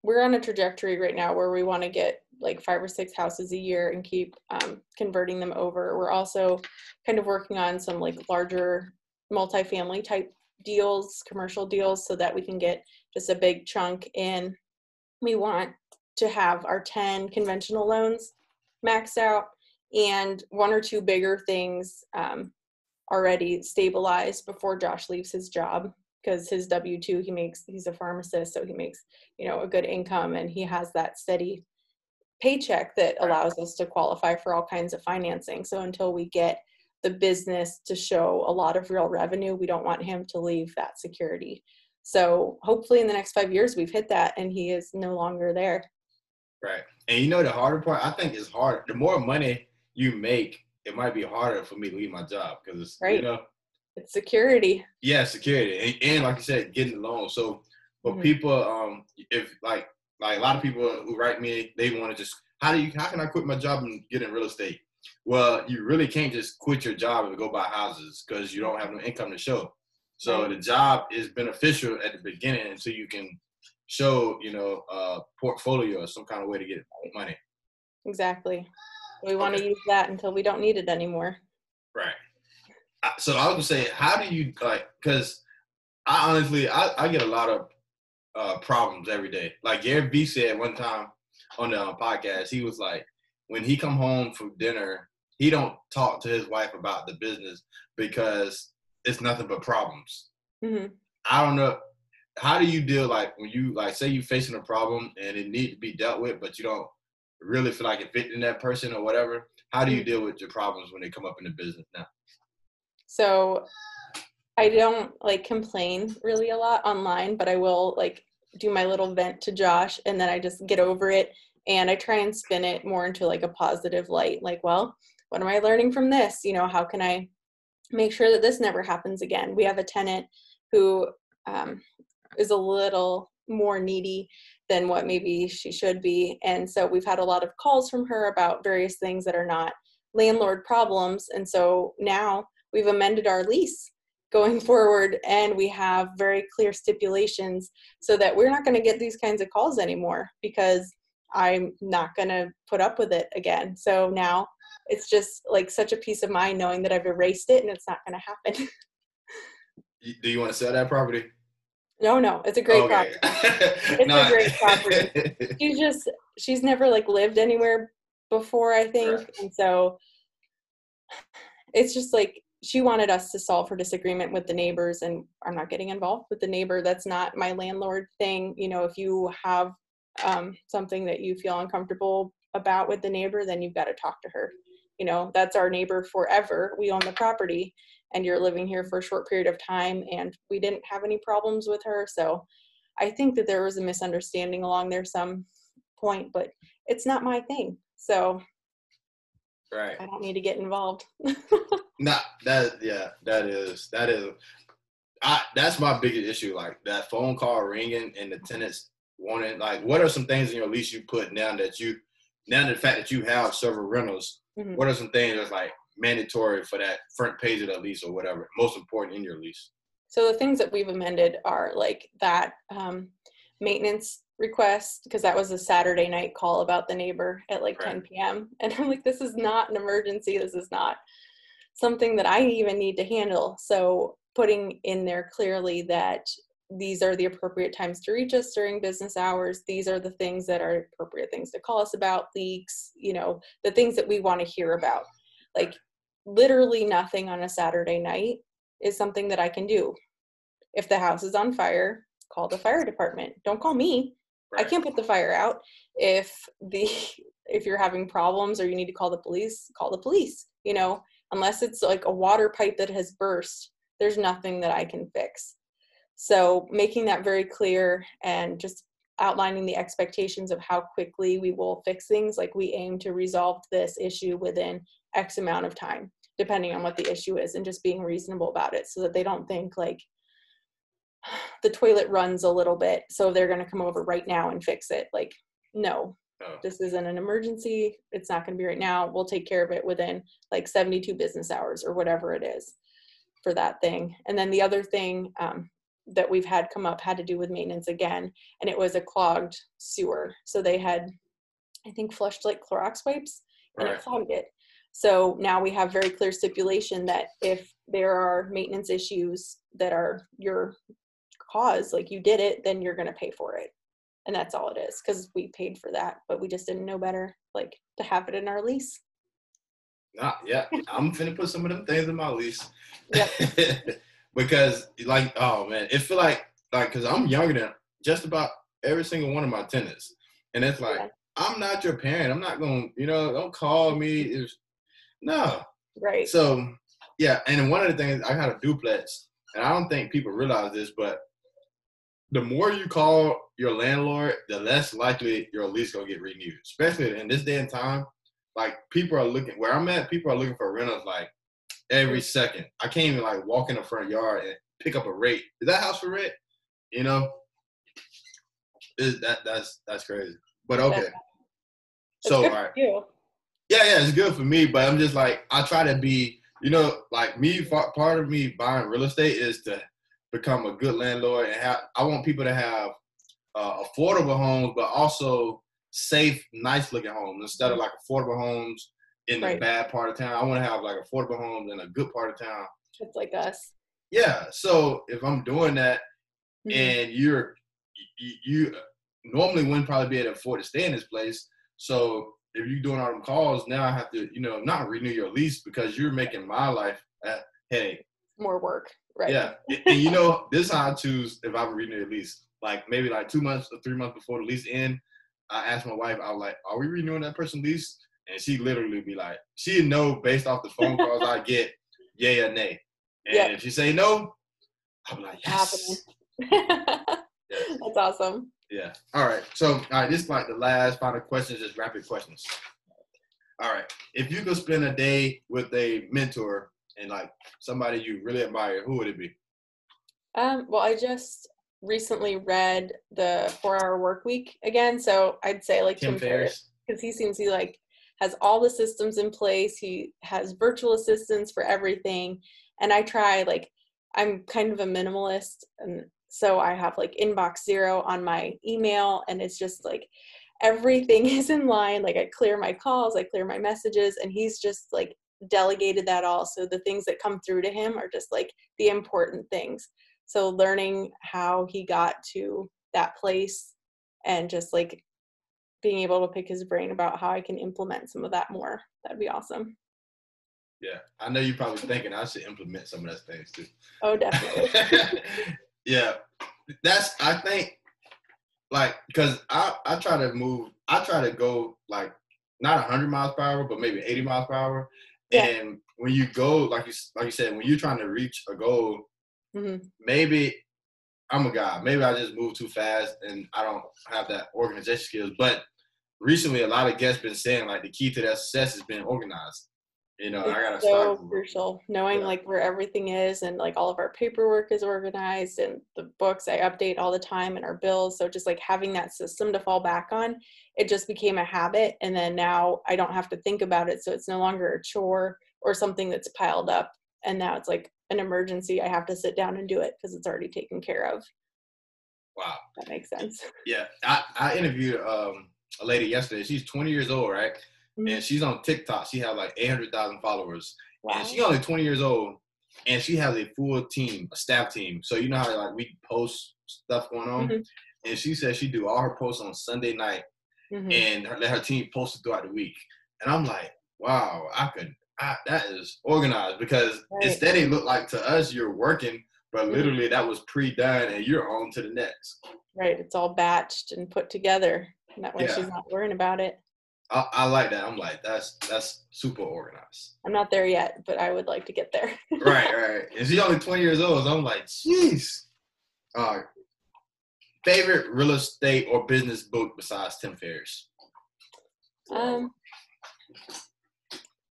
we're on a trajectory right now where we want to get like five or six houses a year and keep um, converting them over. We're also kind of working on some like larger multifamily type deals, commercial deals, so that we can get just a big chunk in. We want to have our 10 conventional loans maxed out and one or two bigger things um, already stabilized before Josh leaves his job because his W two he makes he's a pharmacist, so he makes you know a good income and he has that steady paycheck that allows us to qualify for all kinds of financing. So until we get the business to show a lot of real revenue, we don't want him to leave that security. So hopefully in the next five years we've hit that and he is no longer there. Right. And you know the harder part, I think is hard. The more money you make, it might be harder for me to leave my job because it's you know, It's security. yeah, security and, and like you said, getting loan. So for Mhm. people, um, if like like a lot of people who write me, they want to just how do you how can I quit my job and get in real estate? Well, you really can't just quit your job and go buy houses because you don't have no income to show. So the job is beneficial at the beginning until you can show, you know, a portfolio or some kind of way to get money. Exactly. We want to Okay. use that until we don't need it anymore. Right. So I was gonna say, how do you like? Because I honestly, I, I get a lot of uh, problems every day. Like Gary Vee said one time on the uh, podcast, he was like, when he come home from dinner, he don't talk to his wife about the business because it's nothing but problems. hmm I don't know. How do you deal like when you like say you facing a problem and it need to be dealt with, but you don't really feel like it fit that person or whatever? How do you deal with your problems when they come up in the business now? So I don't like complain really a lot online, but I will like do my little vent to Josh and then I just get over it and I try and spin it more into like a positive light. Like, well, what am I learning from this? You know, how can I make sure that this never happens again? We have a tenant who um, is a little more needy than what maybe she should be. And so we've had a lot of calls from her about various things that are not landlord problems. And so now we've amended our lease going forward and we have very clear stipulations so that we're not going to get these kinds of calls anymore because I'm not going to put up with it again. So now it's just like such a peace of mind knowing that I've erased it and it's not going to happen. Do you want to sell that property? no, no, it's a great property. it's a great property. She's just she's never like lived anywhere before, I think. Right. And so it's just like she wanted us to solve her disagreement with the neighbors and I'm not getting involved with the neighbor. That's not my landlord thing. You know, if you have um, something that you feel uncomfortable about with the neighbor, then you've got to talk to her. You know, that's our neighbor forever. We own the property and you're living here for a short period of time and we didn't have any problems with her. So I think that there was a misunderstanding along there some point, but it's not my thing. So right. I don't need to get involved. Nah, that yeah, that is that is. I that's my biggest issue. Like that phone call ringing and the tenants wanting like, what are some things in your lease you put down that you now the fact that you have several rentals? Mhm. What are some things that's like mandatory for that front page of the lease or whatever? Most important in your lease. So the things that we've amended are like that um, maintenance request because that was a Saturday night call about the neighbor at like Right. 10 p.m. And I'm like, this is not an emergency. This is not something that I even need to handle. So putting in there clearly that these are the appropriate times to reach us during business hours. These are the things that are appropriate things to call us about leaks, you know, the things that we want to hear about. Like literally nothing on a Saturday night is something that I can do. If the house is on fire, call the fire department. Don't call me. I can't put the fire out. If the if you're having problems or you need to call the police, call the police. You know, unless it's like a water pipe that has burst, there's nothing that I can fix. So making that very clear and just outlining the expectations of how quickly we will fix things, like we aim to resolve this issue within X amount of time, depending on what the issue is, and just being reasonable about it so that they don't think like the toilet runs a little bit, so they're going to come over right now and fix it. Like, no, Oh. this isn't an emergency. It's not going to be right now. We'll take care of it within like 72 business hours or whatever it is for that thing. And then the other thing um, that we've had come up had to do with maintenance again, and it was a clogged sewer. So they had, I think, flushed like Clorox wipes and Right. it clogged it. So now we have very clear stipulation that if there are maintenance issues that are your cause, like you did it, then you're going to pay for it. And that's all it is because we paid for that, but we just didn't know better, like to have it in our lease. Nah, yeah, I'm finna put some of them things in my lease. Yep. because like, oh man, it feel like like because I'm younger than just about every single one of my tenants, and it's like Yeah. I'm not your parent. I'm not gonna, you know, don't call me. It's, no. Right. So yeah, and one of the things I got a duplex, and I don't think people realize this, but the more you call your landlord, the less likely your lease gonna get renewed. Especially in this day and time, like people are looking where I'm at, people are looking for rentals like every second. I can't even like walk in the front yard and pick up a rate. Is that house for rent? You know, is that that's that's crazy. But okay. That's- So It's good right. Yeah, yeah, it's good for me, but I'm just like I try to be, you know, like me. Part of me buying real estate is to become a good landlord, and have, I want people to have uh, affordable homes, but also safe, nice looking homes instead of like affordable homes in the Right. bad part of town. I want to have like affordable homes in a good part of town. It's like us. Yeah, so if I'm doing that, Mhm. and you're you, you normally wouldn't probably be able to afford to stay in this place. So if you're doing all them calls, now I have to, you know, not renew your lease because you're making my life a headache. More work. Right. Yeah. and, you know, this is how I choose if I'm renewing the lease. Like maybe like two months or three months before the lease end, I asked my wife, I was like, Are we renewing that person lease? And she literally be like, she'd know based off the phone calls I get, yay or nay. And Yeah. if she say no, I'm like, yes. That's awesome. Yeah. All right. So, all right, this is like the last final questions, just rapid questions. All right. If you could spend a day with a mentor and like somebody you really admire, who would it be? Um, well, I just recently read the Four Hour Work Week again, so I'd say like Tim Tim Ferriss because he seems he like has all the systems in place. He has virtual assistants for everything, and I try like I'm kind of a minimalist, and so I have like inbox zero on my email, and it's just like everything is in line. Like I clear my calls, I clear my messages, and he's just like delegated that all. So the things that come through to him are just like the important things. So learning how he got to that place and just like being able to pick his brain about how I can implement some of that more. That'd be awesome. Yeah. I know you're probably thinking I should implement some of those things too. Oh, definitely. yeah. That's, I think, like, because I, I try to move, I try to go like not 100 miles per hour, but maybe 80 miles per hour. Yeah. And when you go, like you, like you said, when you're trying to reach a goal, hmm maybe I'm a guy. Maybe I just move too fast and I don't have that organization skills. But recently, a lot of guests been saying like the key to that success has been organized. You know, I gotta It's so start. crucial knowing Yeah. like where everything is and like all of our paperwork is organized and the books I update all the time and our bills. So just like having that system to fall back on, it just became a habit. And then now I don't have to think about it. So it's no longer a chore or something that's piled up. And now it's like an emergency. I have to sit down and do it because it's already taken care of. Wow. That makes sense. Yeah, I, I interviewed um, a lady yesterday. She's 20 years old, right? Mhm. And she's on TikTok. She has like 800,000 followers. Wow. And she's only 20 years old. And she has a full team, a staff team. So you know how like we post stuff going on? Mhm. And she said she do all her posts on Sunday night Mhm. and her, let her team post it throughout the week. And I'm like, wow, I could I, that is organized because Right. instead it looked like to us you're working, but Mhm. literally that was pre-done and you're on to the next. Right. It's all batched and put together. And that way Yeah. she's not worrying about it. I, I like that. I'm like, that's that's super organized. I'm not there yet, but I would like to get there. right, right. And she's only 20 years old. So I'm like, jeez. Uh, favorite real estate or business book besides Tim Ferriss? Um,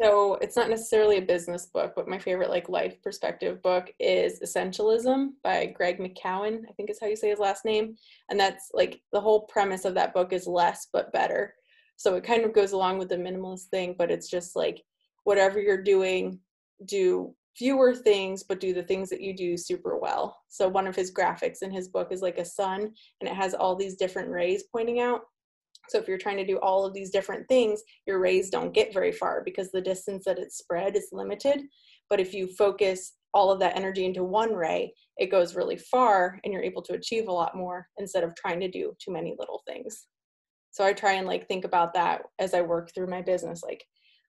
so it's not necessarily a business book, but my favorite like life perspective book is Essentialism by Greg McKeown. I think is how you say his last name. And that's like the whole premise of that book is less but better. So it kind of goes along with the minimalist thing, but it's just like whatever you're doing, do fewer things, but do the things that you do super well. So one of his graphics in his book is like a sun and it has all these different rays pointing out. So if you're trying to do all of these different things, your rays don't get very far because the distance that it's spread is limited. But if you focus all of that energy into one ray, it goes really far and you're able to achieve a lot more instead of trying to do too many little things. So I try and like think about that as I work through my business like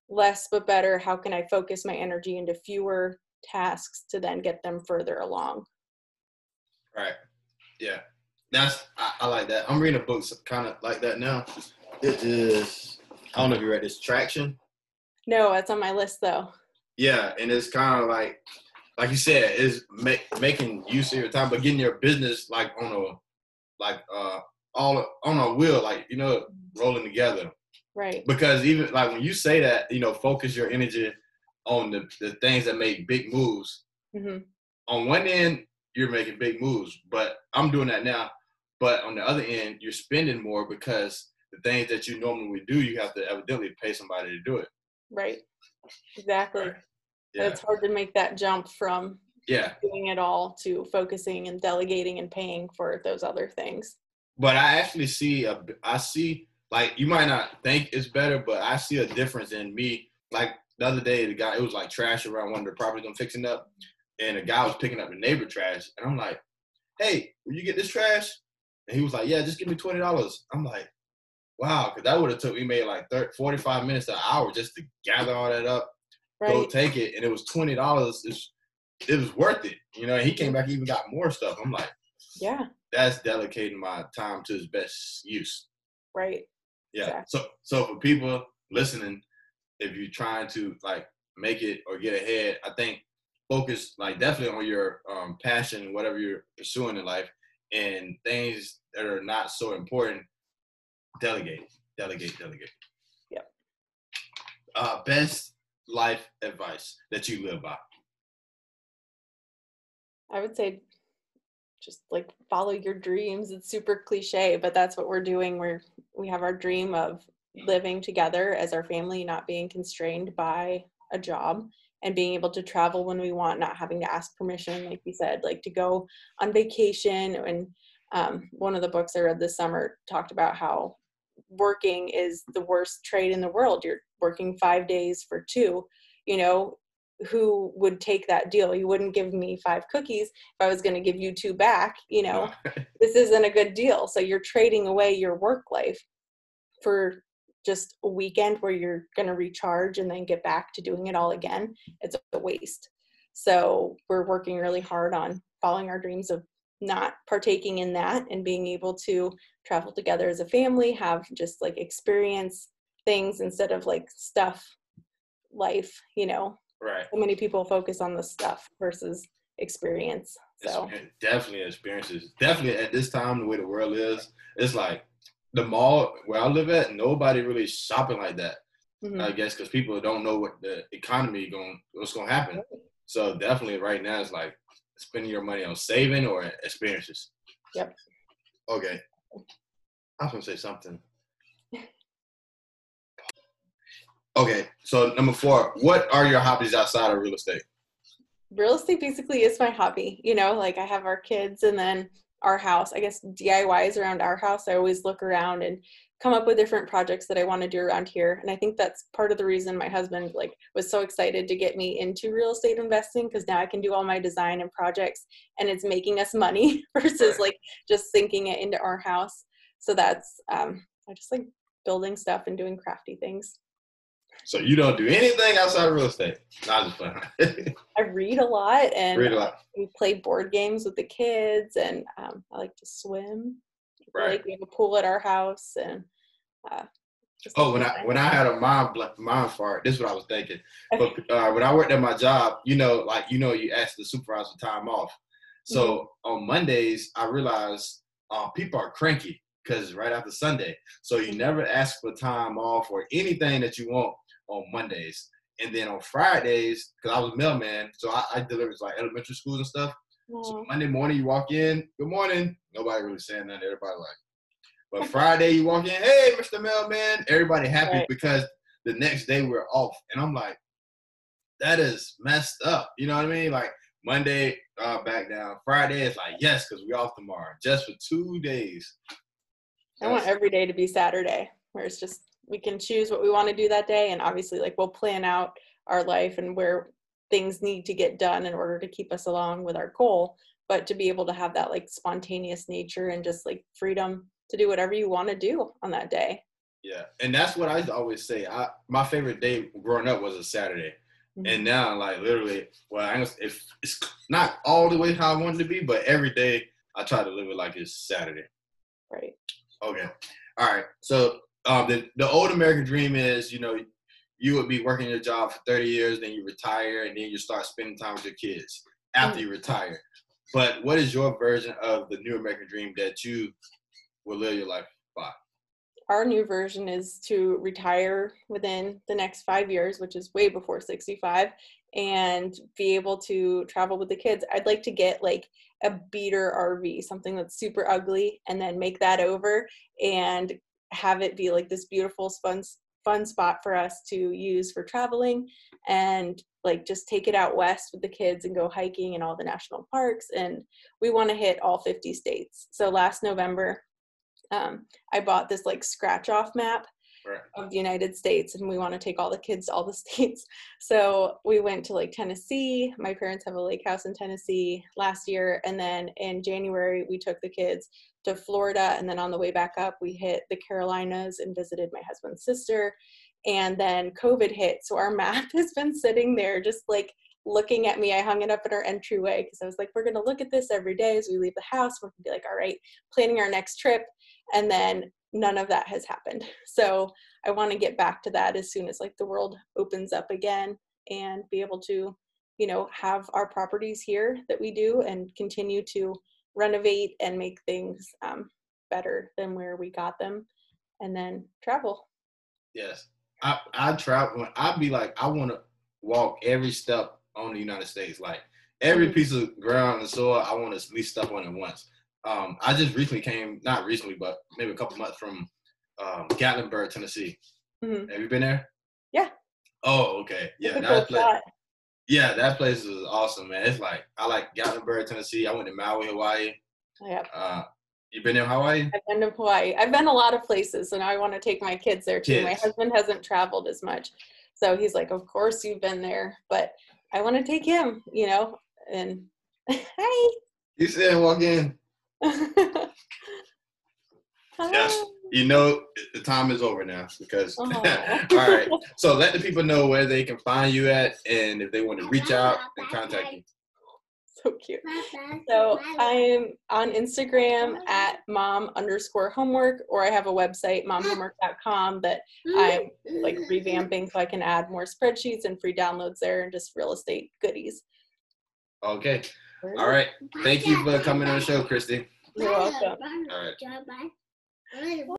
less but better, how can I focus my energy into fewer tasks to then get them further along? Right. Yeah. That's I, I like that. I'm reading a book kind of like that now. It is I don't know if you read this Traction. No, it's on my list though. Yeah, and it's kind of like like you said, is make, making use of your time, but getting your business like on a like uh all on a wheel, like you know, rolling together. Right. Because even like when you say that, you know, focus your energy on the, the things that make big moves. hmm On one end, you're making big moves, but I'm doing that now. But on the other end, you're spending more because the things that you normally would do, you have to evidently pay somebody to do it. Right. Exactly. Right. Yeah. It's hard to make that jump from Yeah. doing it all to focusing and delegating and paying for those other things. But I actually see a I see like you might not think it's better, but I see a difference in me. Like the other day, the guy it was like trash around one of the properties I'm fixing up, and the guy was picking up the neighbor trash, and I'm like, "Hey, will you get this trash?" And he was like, "Yeah, just give me twenty dollars." I'm like, "Wow," because that would have took me maybe like 30, 45 minutes to an hour just to gather all that up, go take it, and it was twenty dollars. It was worth it, you know. And he came back, he even got more stuff. I'm like, Yeah. That's dedicating my time to its best use. Right. Yeah. Exactly. So so for people listening, if you're trying to like make it or get ahead, I think focus like definitely on your um, passion, whatever you're pursuing in life, and things that are not so important. Delegate, delegate, delegate. Yep. Uh, best life advice that you live by. I would say just like follow your dreams. It's super cliche, but that's what we're doing. We're we have our dream of living together as our family, not being constrained by a job and being able to travel when we want, not having to ask permission, like you said, like to go on vacation. And um, one of the books I read this summer talked about how working is the worst trade in the world. You're working five days for two. You know, who would take that deal? You wouldn't give me five cookies if I was going to give you two back. You know, this isn't a good deal. So you're trading away your work life for just a weekend where you're going to recharge and then get back to doing it all again. It's a waste. So we're working really hard on following our dreams of not partaking in that and being able to travel together as a family, have just like experience things instead of like stuff life, you know. Right. So many people focus on the stuff versus experience. So It's- definitely experiences. Definitely at this time, the way the world is, it's like the mall where I live at. Nobody really shopping like that. mhm. I guess because people don't know what the economy going, what's going to happen. So definitely right now, it's like spending your money on saving or experiences. Yep. Okay. I was gonna say something. Okay, so number four, what are your hobbies outside of real estate? real estate basically is my hobby. You know, like I have our kids and then our house. I guess DIYs around our house. I always look around and come up with different projects that I want to do around here. And I think that's part of the reason my husband like was so excited to get me into real estate investing because now I can do all my design and projects and it's making us money versus like just sinking it into our house. So that's um I just like building stuff and doing crafty things. So you don't do anything outside of real estate? Not just fun. I read a lot and Read a lot. we play board games with the kids and um, I like to swim. Right. Like we have a pool at our house and uh, Oh, when I when I had a mind bl- mind fart, this is what I was thinking. But uh, when I worked at my job, you know, like you know, you ask the supervisor time off. So on Mondays, I realized uh, people are cranky because right after Sunday. So you never ask for time off or anything that you want on Mondays. And then on Fridays, because I was mailman, so I, I delivered to like elementary schools and stuff. So Monday morning you walk in, good morning. Nobody really saying nothing. Everybody like. But Friday you walk in, hey, Mr. Mailman. Everybody happy Right. because the next day we're off. And I'm like, that is messed up. You know what I mean? Like Monday, uh, back down. Friday is like, yes, because we off tomorrow. Just for two days. I want every day to be Saturday, where it's just we can choose what we want to do that day, and obviously, like we'll plan out our life and where things need to get done in order to keep us along with our goal. But to be able to have that like spontaneous nature and just like freedom to do whatever you want to do on that day. Yeah. And that's what I always say. I my favorite day growing up was a Saturday. Mm-hmm. And now, like literally, well, I if it's not all the way how I wanted to be, but every day I try to live it like it's Saturday. Right. Okay. All right. So um, the the old American dream is, you know, you would be working your job for 30 years, then you retire, and then you start spending time with your kids after you retire. But what is your version of the new American dream that you will live your life by? our new version is to retire within the next five years, which is way before 65, and be able to travel with the kids. I'd like to get like a beater RV, something that's super ugly, and then make that over and have it be like this beautiful, fun, fun spot for us to use for traveling and like just take it out west with the kids and go hiking in all the national parks. And we want to hit all 50 states. So last November, um, I bought this like scratch off map Right. of the United States and we want to take all the kids to all the states. So we went to like Tennessee. My parents have a lake house in Tennessee last year. And then in January, we took the kids to Florida. And then on the way back up, we hit the Carolinas and visited my husband's sister. And then COVID hit. So our map has been sitting there just like looking at me. I hung it up in our entryway because I was like, we're going to look at this every day as we leave the house. We're going to be like, all right, planning our next trip. And then none of that has happened. So I want to get back to that as soon as like the world opens up again and be able to, you know, have our properties here that we do and continue to renovate and make things um, better than where we got them and then travel. Yes. I I travel. I'd be like, I want to walk every step on the United States. Like every Mhm. piece of ground and soil, I want to at least step on it once. Um, I just recently came, not recently, but maybe a couple months from um, Gatlinburg, Tennessee. Mhm. Have you been there? Yeah. Oh, okay. Yeah, that cool place. spot. Yeah, that place is awesome, man. It's like I like Gatlinburg, Tennessee. I went to Maui, Hawaii. Yeah, Uh, you been in Hawaii? I've been to Hawaii. I've been a lot of places, and I want to take my kids there too. My husband hasn't traveled as much, so he's like, "Of course you've been there," but I want to take him. You know, and hi. You said walk in. Yes. You know the time is over now because oh. Aw. all right. So let the people know where they can find you at and if they want to reach out and contact you. So cute. So I'm on Instagram at mom underscore homework, or I have a website, momhomework.com, that I'm like revamping so I can add more spreadsheets and free downloads there and just real estate goodies. Okay. All right. Thank you for coming on the show, Kristy. You're welcome. All right. right.